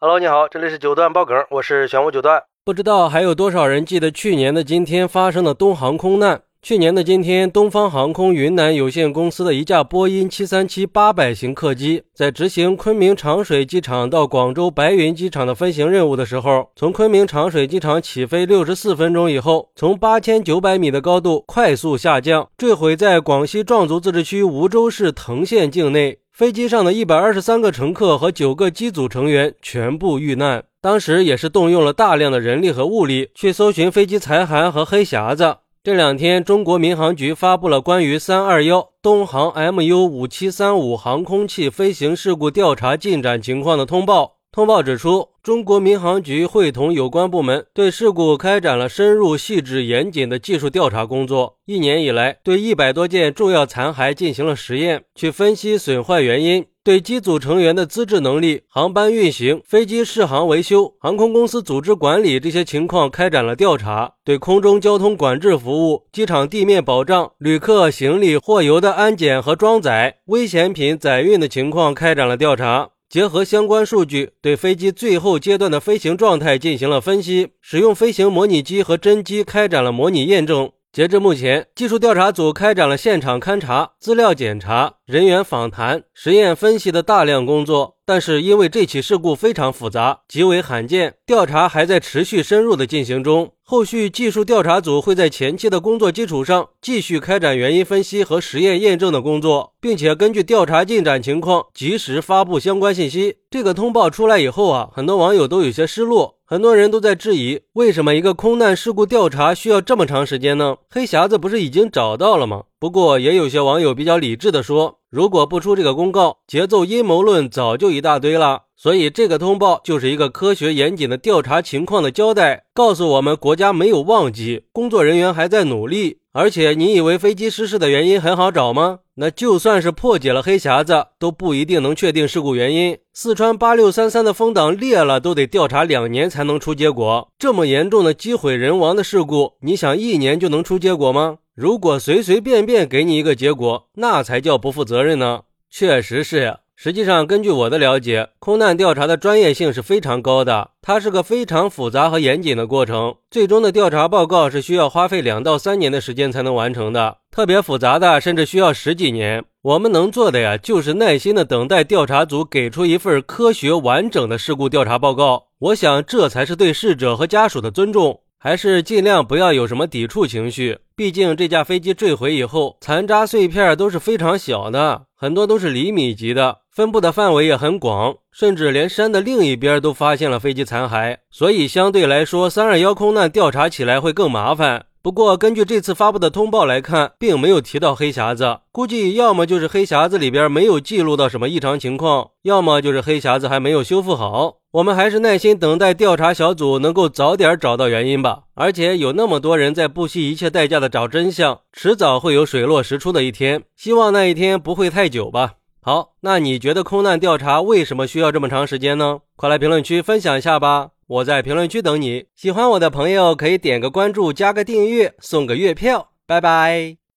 Hello，你好，这里是九段爆梗，我是玄武九段。不知道还有多少人记得去年的今天发生的东航空难？去年的今天，东方航空云南有限公司的一架波音七三七八百型客机，在执行昆明长水机场到广州白云机场的飞行任务的时候，从昆明长水机场起飞六十四分钟以后，从八千九百米的高度快速下降，坠毁在广西壮族自治区梧州市藤县境内。飞机上的一百二十三个乘客和九个机组成员全部遇难。当时也是动用了大量的人力和物力去搜寻飞机残骸和黑匣子。这两天，中国民航局发布了关于三二幺东航 MU 五七三五航空器飞行事故调查进展情况的通报。通报指出，中国民航局会同有关部门对事故开展了深入、细致、严谨的技术调查工作。一年以来，对一百多件重要残骸进行了实验，去分析损坏原因；对机组成员的资质能力、航班运行、飞机适航维修、航空公司组织管理这些情况开展了调查；对空中交通管制服务、机场地面保障、旅客行李、货油的安检和装载、危险品载运的情况开展了调查。结合相关数据，对飞机最后阶段的飞行状态进行了分析，使用飞行模拟机和真机开展了模拟验证。截至目前，技术调查组开展了现场勘查、资料检查、人员访谈、实验分析的大量工作。但是，因为这起事故非常复杂，极为罕见，调查还在持续深入的进行中。后续技术调查组会在前期的工作基础上，继续开展原因分析和实验验证的工作，并且根据调查进展情况，及时发布相关信息。这个通报出来以后啊，很多网友都有些失落，很多人都在质疑，为什么一个空难事故调查需要这么长时间呢？黑匣子不是已经找到了吗？不过，也有些网友比较理智的说。如果不出这个公告，节奏阴谋论早就一大堆了。所以这个通报就是一个科学严谨的调查情况的交代，告诉我们国家没有忘记，工作人员还在努力。而且你以为飞机失事的原因很好找吗？那就算是破解了黑匣子，都不一定能确定事故原因。四川八六三三的风挡裂了，都得调查两年才能出结果。这么严重的机毁人亡的事故，你想一年就能出结果吗？如果随随便便给你一个结果，那才叫不负责任呢。确实是呀。实际上，根据我的了解，空难调查的专业性是非常高的，它是个非常复杂和严谨的过程。最终的调查报告是需要花费两到三年的时间才能完成的，特别复杂的甚至需要十几年。我们能做的呀，就是耐心的等待调查组给出一份科学完整的事故调查报告。我想，这才是对逝者和家属的尊重。还是尽量不要有什么抵触情绪，毕竟这架飞机坠毁以后，残渣碎片都是非常小的，很多都是厘米级的，分布的范围也很广，甚至连山的另一边都发现了飞机残骸，所以相对来说，三二幺空难调查起来会更麻烦。不过，根据这次发布的通报来看，并没有提到黑匣子，估计要么就是黑匣子里边没有记录到什么异常情况，要么就是黑匣子还没有修复好。我们还是耐心等待调查小组能够早点找到原因吧。而且有那么多人在不惜一切代价的找真相，迟早会有水落石出的一天。希望那一天不会太久吧。好，那你觉得空难调查为什么需要这么长时间呢？快来评论区分享一下吧。我在评论区等你，喜欢我的朋友可以点个关注，加个订阅，送个月票，拜拜。